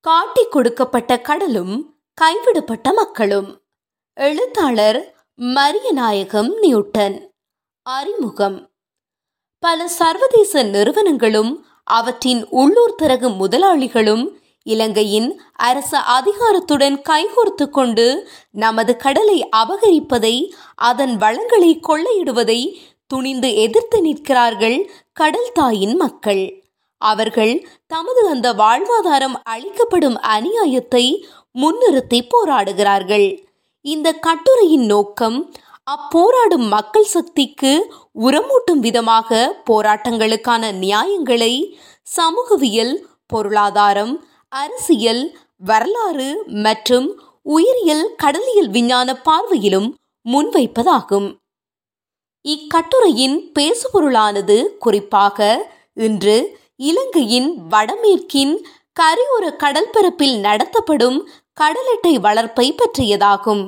காட்டிக் கொடுக்கப்பட்ட கடலும் கைவிடப்பட்ட மக்களும். எழுத்தாளர் மரியநாயகம் நியூட்டன். அறிமுகம். பல சர்வதேச நிறுவனங்களும் அவற்றின் உள்ளூர் தரகு முதலாளிகளும் இலங்கையின் அரச அதிகாரத்துடன் கைகோர்த்து கொண்டு நமது கடலை அபகரிப்பதை அதன் வளங்களை கொள்ளையிடுவதை துணிந்து எதிர்த்து நிற்கிறார்கள் கடல் தாயின் மக்கள். அவர்கள் தமது அந்த வாழ்வாதாரம் அளிக்கப்படும் அநியாயத்தை முன்னிறுத்தி போராடுகிறார்கள். இந்த கட்டுரையின் நோக்கம் அப்போராடும் மக்கள் சக்திக்கு உரமூட்டும் விதமாக போராட்டங்களுக்கான நியாயங்களை சமூகவியல் பொருளாதாரம் அரசியல் வரலாறு மற்றும் உயிரியல் கடலியல் விஞ்ஞான பார்வையிலும் முன்வைப்பதாகும். இக்கட்டுரையின் பேசுபொருளானது குறிப்பாக இன்று இலங்கையின் வடமேற்கின் கரையோர கடல்பரப்பில் நடத்தப்படும் கடலட்டை வளர்ப்பை பற்றியதாகும்.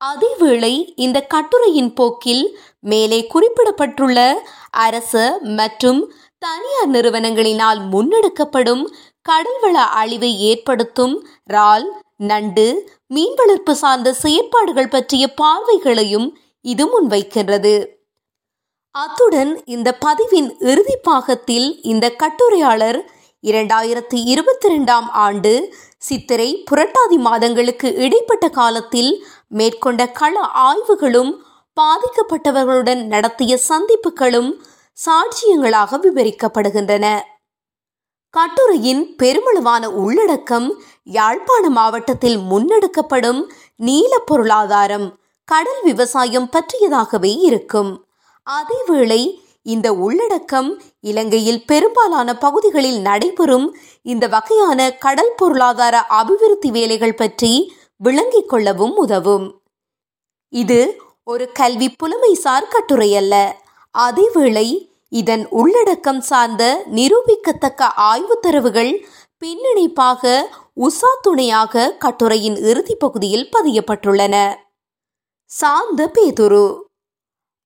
அதேவேளை இந்த கட்டுரையின் போக்கில் மேலே குறிப்பிடப்பட்டுள்ள அரச மற்றும் தனியார் நிறுவனங்களினால் முன்னெடுக்கப்படும் கடல்வள அழிவை ஏற்படுத்தும் இறால் நண்டு மீன் வளர்ப்பு சார்ந்த செயற்பாடுகள் பற்றிய பார்வைகளையும் இது முன்வைக்கின்றது. அத்துடன் இந்த பதிவின் இறுதி பாகத்தில் இந்த கட்டுரையாளர் இரண்டாயிரத்தி இருபத்தி ரெண்டாம் ஆண்டு சித்திரை புரட்டாதி மாதங்களுக்கு இடைப்பட்ட காலத்தில் மேற்கொண்ட கள ஆய்வுகளும் பாதிக்கப்பட்டவர்களுடன் நடத்திய சந்திப்புகளும் சாட்சியங்களாக விவரிக்கப்படுகின்றன. கட்டுரையின் பெருமளவான உள்ளடக்கம் யாழ்ப்பாண மாவட்டத்தில் முன்னெடுக்கப்படும் நீல பொருளாதாரம் கடல் விவசாயம் பற்றியதாகவே இருக்கும். அதேவேளை இந்த உள்ளடக்கம் இலங்கையில் பெரும்பாலான பகுதிகளில் நடைபெறும் இந்த வகையான கடல் பொருளாதார அபிவிருத்தி வேலைகள் பற்றி விளங்கிக் கொள்ளவும் உதவும். இது ஒரு கல்வி புலமைசார் கட்டுரை அல்ல. அதேவேளை இதன் உள்ளடக்கம் சார்ந்த நிரூபிக்கத்தக்க ஆய்வு தரவுகள் பின்னணிப்பாக உசா துணையாக கட்டுரையின் இறுதி பகுதியில் பதியப்பட்டுள்ளன. சார்ந்த பேதுரு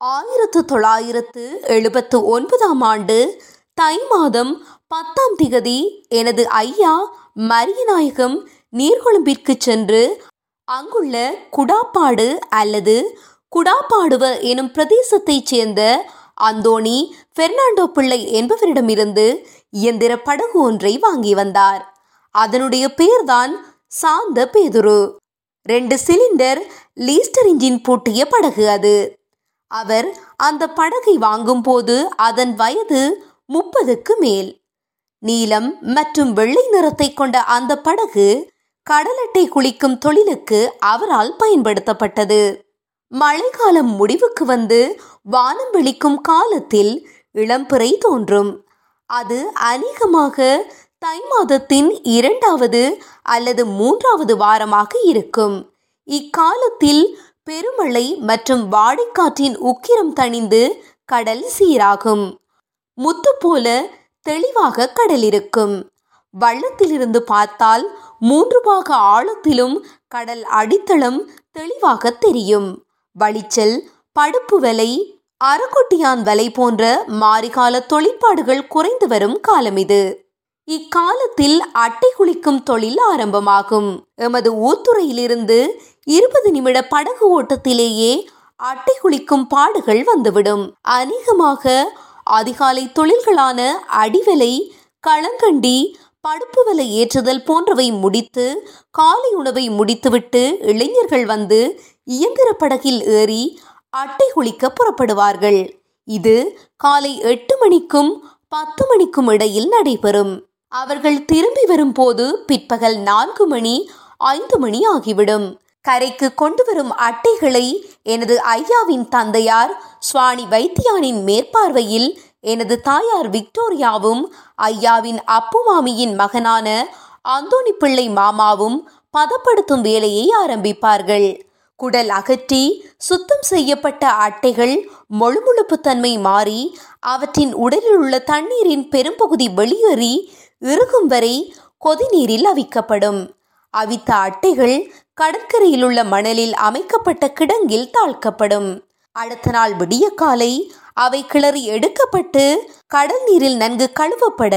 ஆயிரத்து தொள்ளாயிரத்து எழுபத்து ஒன்பதாம் ஆண்டு தை மாதம் பத்தாம் திகதி எனது ஐயா மரியநாயகம் நீர்கொழும்பிற்கு சென்று அங்குள்ள குடாப்பாடு அல்லது குடாப்பாடுவ எனும் பிரதேசத்தைச் சேர்ந்த அந்தோணி பெர்னாண்டோ பிள்ளை என்பவரிடமிருந்து இயந்திர படகு ஒன்றை வாங்கி வந்தார். அதனுடைய பெயர்தான் சாந்த பேதுரு. ரெண்டு சிலிண்டர் லீஸ்டர் இன்ஜின் பூட்டிய படகு அது. அவர் அந்த படகை வாங்கும்போது அதன் வயது முப்பதுக்கு மேல். நீலம் மற்றும் வெள்ளை நிறத்தை கொண்ட அந்த படகு கடலட்டை குளிக்கும் தொழிலுக்கு அவரால் பயன்படுத்தப்பட்டது. மழைக்காலம் முடிவுக்கு வந்து வானம் வெளிக்கும் காலத்தில் இளம்பிறை தோன்றும். அது அநேகமாக தை மாதத்தின் இரண்டாவது அல்லது மூன்றாவது வாரமாக இருக்கும். இக்காலத்தில் பெருமழை மற்றும் வாடைக்காற்றின் உக்கிரம் தணிந்து கடல் சீராகும். முத்து போல தெளிவாக கடல் இருக்கும் வள்ளத்திலிருந்து பார்த்தால் மூன்று பாக ஆழத்திலும் கடல் அடித்தளம் தெளிவாக தெரியும். வளிச்சல் படுப்பு வலை அறக்கொட்டியான் வலை போன்ற மாரிகால தொழிற்பாடுகள் குறைந்து வரும் காலம் இது. இக்காலத்தில் அட்டை குளிக்கும் தொழில் ஆரம்பமாகும். எமது ஊத்துறையிலிருந்து இருபது நிமிட படகு ஓட்டத்திலேயே அட்டை குளிக்கும் பாடுகள் வந்துவிடும். அநேகமாக அதிகாலை தொழில்களான அடிவலை களங்கண்டி படுப்பு விலை ஏற்றுதல் போன்றவை முடித்து காலை உணவை முடித்துவிட்டு இளைஞர்கள் வந்து இயந்திர படகில் ஏறி அட்டை குளிக்க புறப்படுவார்கள். இது காலை எட்டு மணிக்கும் பத்து மணிக்கும் இடையில் நடைபெறும். அவர்கள் திரும்பி வரும்போது பிற்பகல் நான்கு மணி ஐந்து மணி ஆகிவிடும். கரைக்கு கொண்டு வரும் அட்டைகளை எனது ஐயாவின் தந்தையார் சுவாணி வைத்தியானின் மேற்பார்வையில் எனது தாயார் விக்டோரியாவும் ஐயாவின் அப்பு மாமியின் மகனான அந்தோணி பிள்ளை மாமாவும் பதப்படுத்தும் வேலையை ஆரம்பிப்பார்கள். குடல் அகற்றி சுத்தம் செய்யப்பட்ட அட்டைகள் மொழுமுழுப்பு தன்மை மாறி அவற்றின் உடலில் உள்ள தண்ணீரின் பெரும்பகுதி வெளியேறி இறுகும் வரை கொதிநீரில் அவிக்கப்படும். அவித்த அட்டைகள் கடற்கரையில் உள்ள மணலில் அமைக்கப்பட்ட கிடங்கில் தாழ்க்கப்படும். அடுத்த நாள் விடிய காலை அவை கிளறி எடுக்கப்பட்டு கடல் நீரில் நன்கு கழுவப்பட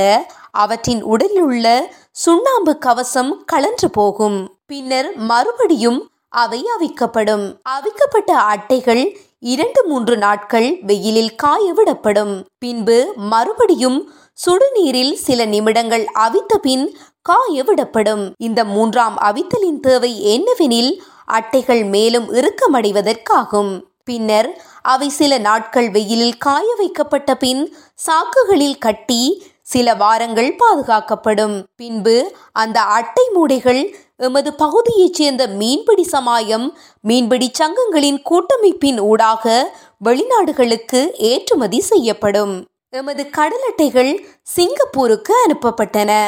அவற்றின் உடலில் உள்ள சுண்ணாம்பு கவசம் கலன்று போகும். பின்னர் மறுபடியும் அவை அவிக்கப்படும். அவிக்கப்பட்ட அட்டைகள் இரண்டு மூன்று நாட்கள் வெயிலில் காய விடப்படும். பின்பு மறுபடியும் சுடுநீரில் சில நிமிடங்கள் அவித்த பின் காயவிடப்படும். இந்த மூன்றாம் அவித்தலின் தேவை என்னவெனில் அட்டைகள் மேலும் இறுக்கமடைவதற்காகும். பின்னர் அவை சில நாட்கள் வெயிலில் காய வைக்கப்பட்ட பின் சாக்குகளில் கட்டி சில வாரங்கள் பாதுகாக்கப்படும். பின்பு அந்த அட்டை மூடைகள் எமது பகுதியைச் சேர்ந்த மீன்பிடி சமாயம் மீன்பிடி சங்கங்களின் கூட்டமைப்பின் ஊடாக வெளிநாடுகளுக்கு ஏற்றுமதி செய்யப்படும். எமது கடல் அட்டைகள் சிங்கப்பூருக்கு அனுப்பப்பட்டன.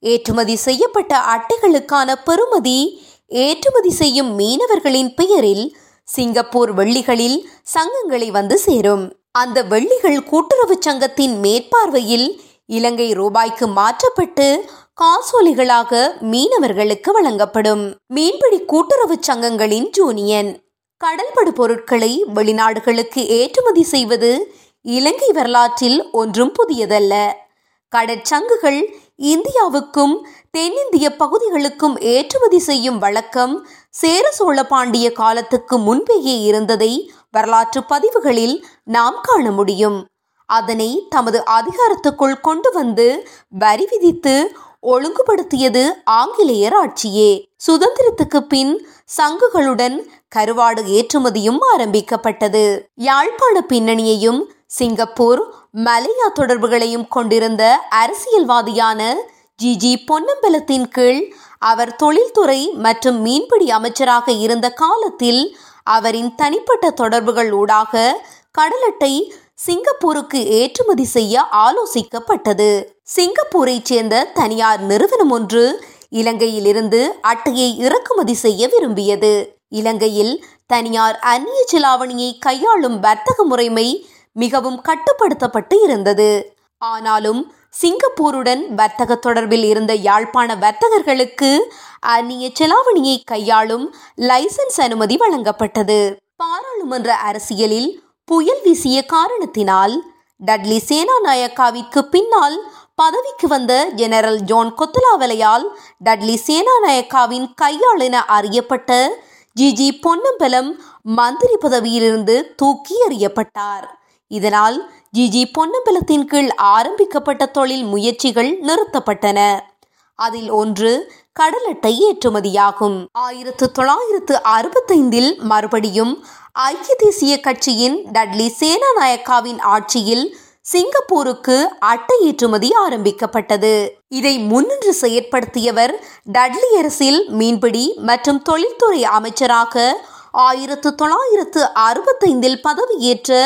ஏற்றுமதி செய்யப்பட்ட அட்டைகளுக்கான பெறுமதி ஏற்றுமதி செய்யும் மீனவர்களின் பெயரில் சிங்கப்பூர் வெள்ளிகளில் சங்கங்களை வந்து சேரும். அந்த வெள்ளிகள் கூட்டுறவு சங்கத்தின் மேற்பார்வையில் இலங்கை ரூபாய்க்கு மாற்றப்பட்டு காசோலிகளாக மீனவர்களுக்கு வழங்கப்படும். மீன்பிடி கூட்டுறவு சங்கங்களின் ஜூனியன். கடல்படு பொருட்களை வெளிநாடுகளுக்கு ஏற்றுமதி செய்வது இலங்கை வரலாற்றில் ஒன்றும் புதியதல்ல. கடற்சங்குகள் இந்தியாவுக்கும் தென்னிந்திய பகுதிகளுக்கும் ஏற்றுமதி செய்யும் வழக்கம் சேர சோழ பாண்டிய காலத்துக்கு முன்பேயே இருந்ததை வரலாற்று பதிவுகளில் நாம் காண முடியும். அதனை தமது அதிகாரத்துக்குள் கொண்டு வந்து வரி விதித்து ஒழுங்குபடுத்தியது ஆங்கிலேயர் ஆட்சியே. சுதந்திரத்துக்கு பின் சங்குகளுடன் கருவாடு ஏற்றுமதியும் ஆரம்பிக்கப்பட்டது. யாழ்ப்பாண பின்னணியையும் சிங்கப்பூர் மலையா தொடர்புகளையும் கொண்டிருந்த அரசியல்வாதியான ஜி ஜி பொன்னம்பலத்தின் கீழ் அவர் தொழில்துறை மற்றும் மீன்பிடி அமைச்சராக இருந்த காலத்தில் அவரின் தனிப்பட்ட தொடர்புகள் ஊடாக கடலட்டை சிங்கப்பூருக்கு ஏற்றுமதி செய்ய ஆலோசிக்கப்பட்டது. சிங்கப்பூரைச் சேர்ந்த தனியார் நிறுவனம் ஒன்று இலங்கையிலிருந்து அட்டையை இறக்குமதி செய்ய விரும்பியது. இலங்கையில் தனியார் அந்நிய செலாவணியை கையாளும் வர்த்தக முறைமை மிகவும் கட்டுப்படுத்தப்பட்டு இருந்தது. ஆனாலும் சிங்கப்பூருடன் வர்த்தக தொடர்பில் இருந்த யாழ்ப்பாண வர்த்தகர்களுக்கு அந்நிய செலாவணியை கையாளும் லைசன்ஸ் அனுமதி வழங்கப்பட்டது. பாராளுமன்ற அரசியலில் புயல் வீசிய காரணத்தினால் டட்லி சேனாநாயக்காவிற்கு பின்னால் பதவிக்கு வந்த ஜெனரல் ஜோன் கொத்தலாவலையால் டட்லி சேனாநாயக்காவின் கையாள் என அறியப்பட்ட ஜிஜி பொன்னம்பலம் மந்திரி பதவியிலிருந்து தூக்கி எறியப்பட்டார். இதனால் ஜிஜி பொன்னம்பலத்தின் கீழ் ஆரம்பிக்கப்பட்ட தொழில் முயற்சிகள் நிறுத்தப்பட்டன. அதில் ஒன்று கடல் அட்டை ஏற்றுமதியாகும். ஆயிரத்து தொள்ளாயிரத்து அறுபத்தைந்தில் மறுபடியும் ஐக்கிய தேசிய கட்சியின் டட்லி சேனாநாயக்காவின் ஆட்சியில் சிங்கப்பூருக்கு அட்டை ஏற்றுமதி ஆரம்பிக்கப்பட்டது. இதை முன்னின்று செயற்படுத்தியவர் டட்லி அரசில் மீன்பிடி மற்றும் தொழில்துறை அமைச்சராக ஆயிரத்து தொள்ளாயிரத்து அறுபத்தைந்தில் பதவியேற்ற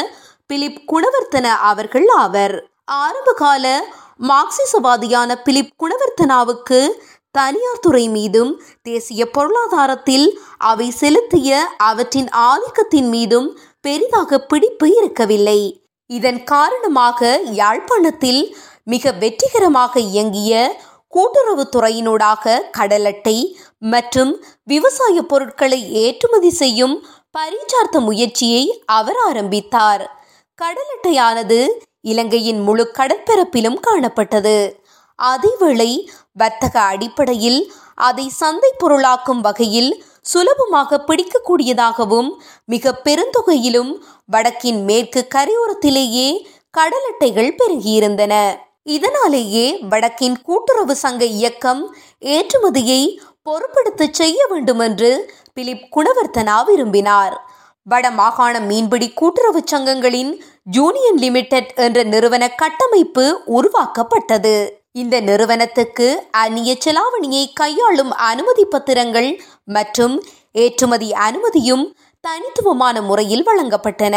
பிலிப் குணவர்த்தன அவர்கள் ஆவர். ஆரம்பகால மார்க்சிசவாதியான பிலிப் குணவர்த்தனாவுக்கு தனியார் துறை மீதும் தேசிய பொருளாதாரத்தில் அவை செலுத்திய அவற்றின் ஆதிக்கத்தின் மீதும் பெரிதாக பிடிப்பு இருக்கவில்லை. இதன் காரணமாக யாழ்ப்பாணத்தில் மிக வெற்றிகரமாக இயங்கிய கூட்டுறவு துறையினூடாக கடலட்டை மற்றும் விவசாய பொருட்களை ஏற்றுமதி செய்யும் பரிச்சார்த்த முயற்சியை அவர் ஆரம்பித்தார். கடலட்டையானது இலங்கையின் முழு கடற்பரப்பிலும் காணப்பட்டது. அதேவேளை வர்த்தக அடிப்படையில் அதை சந்தை பொருளாக்கும் வகையில் சுலபமாக பிடிக்கக்கூடியதாகவும் மிக பெருந்தொகையிலும் வடக்கின் மேற்கு கரையோரத்திலேயே கடல் அட்டைகள் பெருகியிருந்தன. இதனாலேயே வடக்கின் கூட்டுறவு சங்க இயக்கம் ஏற்றுமதியை பொறுப்படுத்த செய்ய வேண்டுமென்று பிலிப் குணவர்த்தனா விரும்பினார். வட மாகாண மீன்பிடி கூட்டுறவு சங்கங்களின் ஜூனியன் லிமிடெட் என்ற நிறுவன கட்டமைப்பு உருவாக்கப்பட்டது. இந்த நிறுவனத்துக்கு அந்நிய செலாவணியை கையாளும் அனுமதி பத்திரங்கள் மற்றும் ஏற்றுமதி அனுமதியும் தனித்துவமான முறையில் வழங்கப்பட்டன.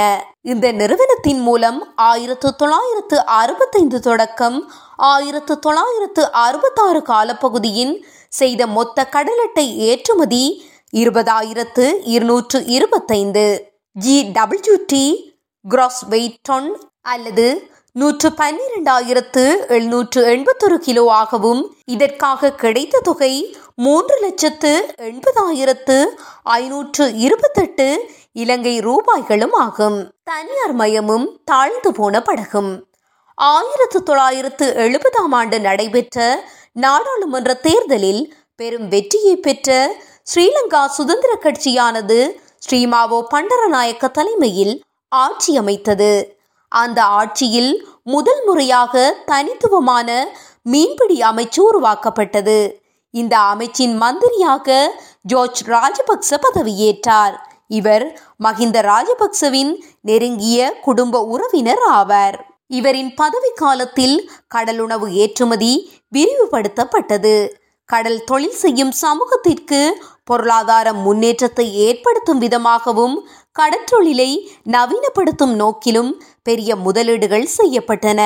இந்த நிறுவனத்தின் மூலம் ஆயிரத்து தொள்ளாயிரத்து அறுபத்தைந்து தொடக்கம் ஆயிரத்து தொள்ளாயிரத்து அறுபத்தாறு காலப்பகுதியின் செய்த மொத்த கடலட்டை ஏற்றுமதி இருபதாயிரத்து இருநூற்று இருபத்தைந்து. G W T gross weight ton அல்லது நூற்று பன்னிரெண்டாயிரத்து எழுநூற்று எண்பத்தொரு கிலோ ஆகவும் இதற்காக கிடைத்த தொகை மூன்று லட்சத்து எண்பதாயிரத்து ஐநூற்று இருபத்தெட்டு இலங்கை ரூபாய்களும் ஆகும். தனியார் மயமும் தாழ்ந்து போன படகும். ஆயிரத்து தொள்ளாயிரத்து எழுபதாம் ஆண்டு நடைபெற்ற நாடாளுமன்ற தேர்தலில் பெரும் வெற்றியை பெற்ற ஸ்ரீலங்கா சுதந்திர கட்சியானது ஸ்ரீமாவோ பண்டரநாயக்க தலைமையில் ஆட்சி அமைத்தது. அந்த ஆட்சியில் முதல் முறையாக தனித்துவமான மீன்பிடி அமைச்சு உருவாக்கப்பட்டது. இந்த அமைச்சின் மந்திரியாக ஜோர்ஜ் ராஜபக்ச பதவியேற்றார். இவர் மஹிந்த ராஜபக்சவின் நெருங்கிய குடும்ப உறவினர் ஆவார். இவரின் பதவி காலத்தில் கடலுணவு ஏற்றுமதி விரிவுபடுத்தப்பட்டது. கடல் தொழில் செய்யும் சமூகத்திற்கு பொருளாதார முன்னேற்றத்தை ஏற்படுத்தும் விதமாகவும் கடற்றொழிலை நவீனப்படுத்தும் நோக்கிலும் பெரிய முதலீடுகள் செய்யப்பட்டன.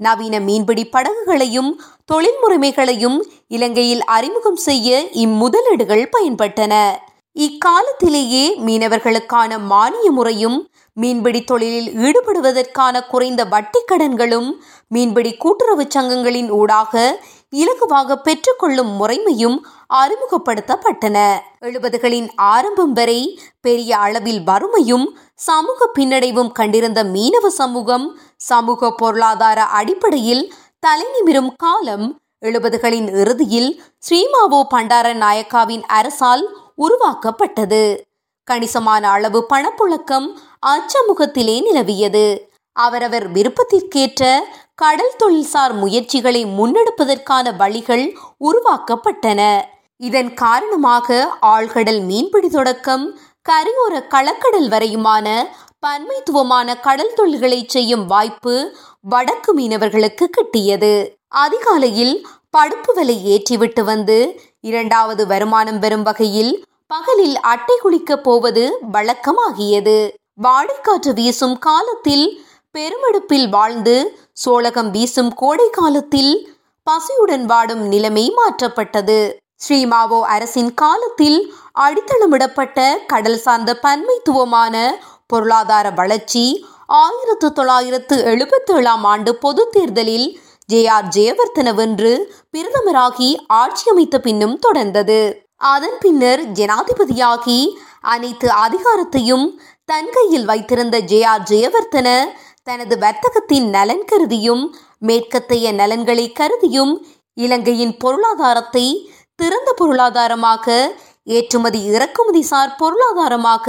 நவீன மீன்பிடி படகுகளையும் தொழில் முறைமைகளையும் இலங்கையில் அறிமுகம் செய்ய இம்முதலீடுகள் பயன்பட்டன. இக்காலத்திலேயே மீனவர்களுக்கான மானிய முறையும் மீன்பிடி தொழிலில் ஈடுபடுவதற்கான குறைந்த வட்டி கடன்களும் மீன்பிடி கூட்டுறவு சங்கங்களின் ஊடாக இலகுவாக பெற்றுக்கொள்ளும் முறைமையும் அறிமுகப்படுத்தப்பட்டன. எழுபதுகளின் ஆரம்பம் வரை பெரிய அளவில் வறுமையும் சமூக பின்னடைவும் கண்டிருந்த மீனவ சமூகம் சமூக பொருளாதார அடிப்படையில் தலைநிமிரும் காலம் எழுபதுகளின் இறுதியில் ஸ்ரீமாவோ பண்டார நாயக்காவின் அரசால் உருவாக்கப்பட்டது. கணிசமான அளவு பணப்புழக்கம் அச்சமுகத்திலே நிலவியது. அவரவர் விருப்பத்திற்கேற்ற கடல் தொழில்சார் முயற்சிகளை முன்னெடுப்பதற்கான வழிகள் உருவாக்கப்பட்டன. இதன் காரணமாக ஆழ்கடல் மீன்பிடி தொடக்கம் கரையோர களக்கடல் வரையுமான பன்மைத்துவமான கடல் தொழில்களை செய்யும் வாய்ப்பு வடக்கு மீனவர்களுக்கு கிட்டியது. அதிகாலையில் படுப்பு விலை ஏற்றிவிட்டு வந்து இரண்டாவது வருமானம் பெறும் வகையில் பகலில் அட்டை குளிக்கப் போவது வழக்கமாகியது. வாடைக்காற்று வீசும் காலத்தில் பெருமடுப்பில் வாழ்ந்து சோழகம் வீசும் கோடை காலத்தில் பசியுடன் வாடும் நிலைமை மாற்றப்பட்டது. ஸ்ரீமாவோ அரசின் காலத்தில் அடித்தளமிடப்பட்ட கடல் சார்ந்த பன்மைத்துவமான பொருளாதார வளர்ச்சி ஆயிரத்து தொள்ளாயிரத்து எழுபத்தி ஏழாம் ஆண்டு பொது தேர்தலில் ஜே ஆர் ஜெயவர்த்தன வென்று பிரதமராகி ஆட்சி அமைத்த பின்னும் தொடர்ந்தது. அதன் பின்னர் ஜனாதிபதியாகி அனைத்து அதிகாரத்தையும் தன் கையில் வைத்திருந்த ஜே ஆர் ஜெயவர்த்தன தனது வர்த்தகத்தின் நலன் கருதியும் மேற்கத்தைய நலன்களை கருதியும் இலங்கையின் பொருளாதாரத்தை திறந்த பொருளாதாரமாக ஏற்றுமதி இறக்குமதி சார் பொருளாதாரமாக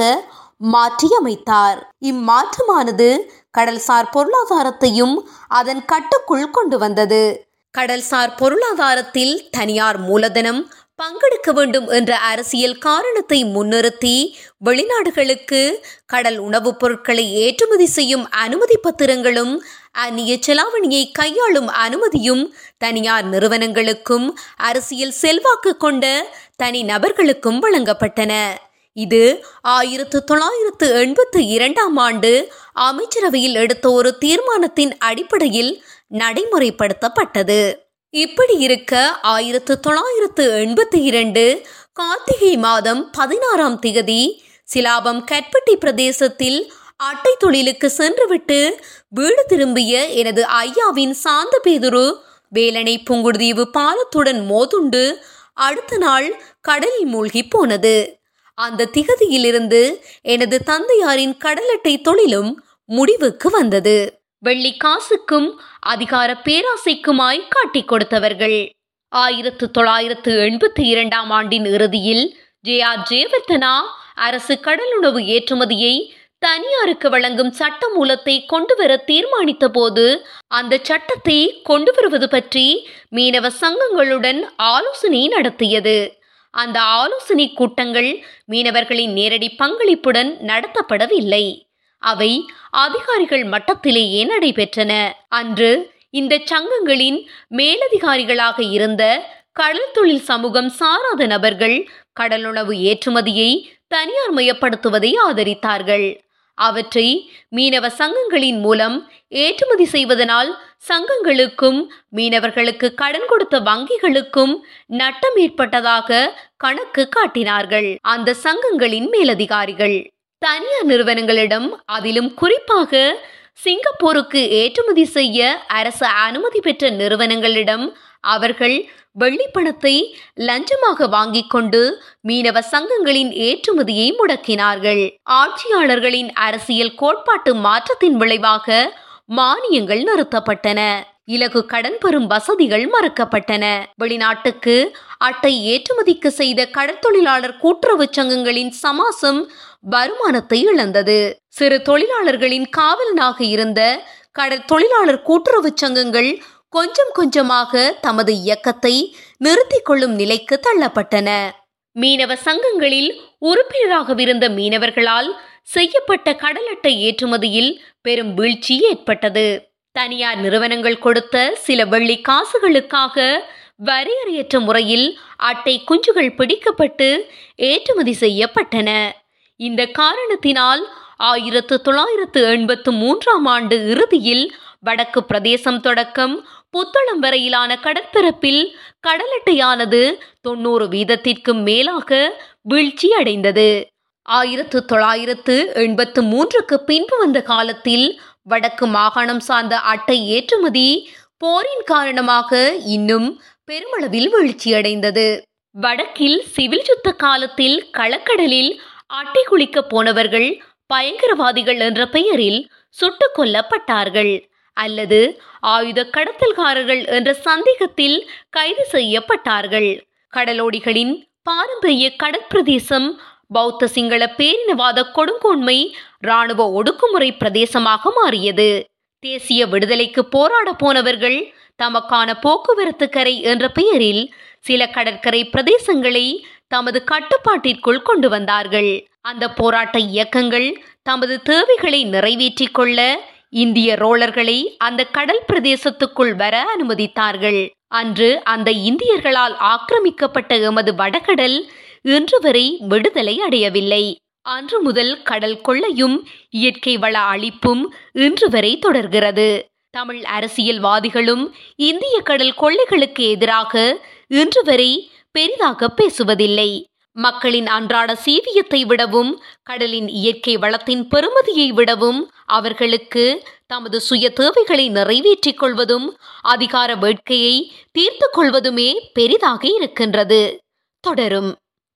மாற்றியமைத்தார். இம்மாற்றமானது கடல்சார் பொருளாதாரத்தையும் அதன் கட்டுக்குள் கொண்டு வந்தது. கடல்சார் பொருளாதாரத்தில் தனியார் மூலதனம் பங்கெடுக்க வேண்டும் என்ற அரசியல் காரணத்தை முன்னிறுத்தி வெளிநாடுகளுக்கு கடல் உணவுப் பொருட்களை ஏற்றுமதி செய்யும் அனுமதி பத்திரங்களும் அந்நிய செலாவணியை கையாளும் அனுமதியும் தனியார் நிறுவனங்களுக்கும் அரசியல் செல்வாக்கு கொண்ட தனி நபர்களுக்கும் வழங்கப்பட்டன. இது ஆயிரத்து தொள்ளாயிரத்து எண்பத்து இரண்டாம் ஆண்டு அமைச்சரவையில் எடுத்த ஒரு தீர்மானத்தின் அடிப்படையில் நடைமுறைப்படுத்தப்பட்டது. இப்படி இருக்க ஆயிரத்து தொள்ளாயிரத்து எண்பத்தி இரண்டு கார்த்திகை மாதம் பதினாறாம் திகதி சிலாபம் கட்பட்டி பிரதேசத்தில் அட்டை தொழிலுக்கு சென்றுவிட்டு வீடு திரும்பிய எனது ஐயாவின் சாந்த பேதுரு வேலனை புங்குடுதீவு பாலத்துடன் மோதுண்டு அடுத்த நாள் கடலில் மூழ்கி போனது. அந்த திகதியிலிருந்து எனது தந்தையாரின் கடலட்டை தொழிலும் முடிவுக்கு வந்தது. வெள்ளி காசுக்கும் அதிகார பேராசைக்குமாய் காட்டிக் கொடுத்தவர்கள். ஆயிரத்து தொள்ளாயிரத்து எண்பத்தி இரண்டாம் ஆண்டின் இறுதியில் ஜே ஆர் ஜெயவர்தனா அரசு கடலுணவு ஏற்றுமதியை தனியாருக்கு வழங்கும் சட்ட மூலத்தை கொண்டுவர தீர்மானித்த போது அந்த சட்டத்தை கொண்டு வருவது பற்றி மீனவ சங்கங்களுடன் ஆலோசனை நடத்தியது. அந்த ஆலோசனை கூட்டங்கள் மீனவர்களின் நேரடி பங்களிப்புடன் நடத்தப்படவில்லை. அவை அதிகாரிகள் மட்டத்திலேயே நடைபெற்றன. அன்று இந்த சங்கங்களின் மேலதிகாரிகளாக இருந்த கடல் தொழில் சமூகம் சாராத நபர்கள் கடலுணவு ஏற்றுமதியை தனியார் மயப்படுத்துவதை ஆதரித்தார்கள். அவற்றை மீனவ சங்கங்களின் மூலம் ஏற்றுமதி செய்வதனால் சங்கங்களுக்கும் மீனவர்களுக்கு கடன் கொடுத்த வங்கிகளுக்கும் நட்டம் ஏற்பட்டதாக கணக்கு காட்டினார்கள். அந்த சங்கங்களின் மேலதிகாரிகள் தனியார் நிறுவனங்களிடம் அதிலும் குறிப்பாக சிங்கப்பூருக்கு ஏற்றுமதி செய்ய அரசு அனுமதி பெற்ற நிறுவனங்களிடம் அவர்கள் வெள்ளிப்பணத்தை லஞ்சமாக வாங்கிக் கொண்டு மீனவ சங்கங்களின் ஏற்றுமதியை முடக்கினார்கள். ஆட்சியாளர்களின் அரசியல் கோட்பாட்டு மாற்றத்தின் விளைவாக மானியங்கள் நிறுத்தப்பட்டன. இலகு கடன் பெறும் வசதிகள் மறுக்கப்பட்டன. வெளிநாட்டுக்கு அட்டை ஏற்றுமதிக்கு செய்த கடற்தொழிலாளர் கூட்டுறவு சங்கங்களின் சமாசம் வருமானத்தை இழந்தது. சிறு தொழிலாளர்களின் காவலனாக இருந்த கடற்தொழிலாளர் கூட்டுறவு சங்கங்கள் கொஞ்சம் கொஞ்சமாக தமது இயக்கத்தை நிறுத்திக் கொள்ளும் நிலைக்கு தள்ளப்பட்டன. மீனவ சங்கங்களில் உறுப்பினராகவிருந்த மீனவர்களால் செய்யப்பட்ட கடல் அட்டை ஏற்றுமதியில் பெரும் வீழ்ச்சி ஏற்பட்டது. தனியார் நிறுவனங்கள் கொடுத்த சில வெள்ளி காசுகளுக்காக வரையறையற்ற முறையில் அட்டை குஞ்சுகள் பிடிக்கப்பட்டு ஏற்றுமதி செய்யப்பட்டன. இந்த காரணத்தினால் ஆயிரத்து தொள்ளாயிரத்து எண்பத்து மூன்றாம் ஆண்டு இறுதியில் வடக்கு பிரதேசம் தொடக்கம் புத்தளம் வரையிலான கடற்பரப்பில் கடலட்டையானது தொண்ணூறு வீதத்திற்கும் மேலாக வீழ்ச்சி அடைந்தது ஆயிரத்து தொள்ளாயிரத்து எண்பத்து மூன்றுக்கு பின்பு வந்த காலத்தில் வடக்கு மாகாணம் சார்ந்த அட்டை ஏற்றுமதி போரின் காரணமாக இன்னும் பெருமளவில் வீழ்ச்சியடைந்தது. வடக்கில் சிவில் யுத்த காலத்தில் களக்கடலில் அட்டை குளிக்க போனவர்கள் பயங்கரவாதிகள் என்ற பெயரில் சுட்டுக் கொல்லப்பட்டார்கள். அல்லது ஆயுத கடத்தல்காரர்கள் என்ற சந்தேகத்தில் கைது செய்யப்பட்டார்கள். கடலோடிகளின் பாரம்பரிய கடற்பிரதேசம் பௌத்த சிங்கள பேரினவாத கொடுங்கோன்மை இராணுவ ஒடுக்குமுறை பிரதேசமாக மாறியது. தேசிய விடுதலைக்கு போராட போனவர்கள் தமக்கான போக்குவரத்து கரை என்ற பெயரில் சில கடற்கரை பிரதேசங்களை தமது கட்டுப்பாட்டிற்குள் கொண்டு வந்தார்கள். அந்த போராட்ட இயக்கங்கள் தமது தேவைகளை நிறைவேற்றிக் கொள்ள இந்திய ரோலர்களை அந்த கடல் பிரதேசத்துக்குள் வர அனுமதித்தார்கள். அன்று அந்த இந்தியர்களால் ஆக்கிரமிக்கப்பட்ட எமது வடகடல் இன்று வரை விடுதலை அடையவில்லை. அன்று முதல் கடல் கொள்ளையும் இயற்கை வள அழிப்பும் இன்று வரை தொடர்கிறது. தமிழ் அரசியல்வாதிகளும் இந்திய கடல் கொள்ளைகளுக்கு எதிராக இன்று வரை பெரிதாக பேசுவதில்லை. மக்களின் அன்றாட சீவியத்தை விடவும் கடலின் இயற்கை வளத்தின் பெருமதியை விடவும் அவர்களுக்கு தமது சுய தேவைகளை நிறைவேற்றிக் கொள்வதும் அதிகார வேட்கையை தீர்த்து கொள்வதுமே பெரிதாக இருக்கின்றது. தொடரும்.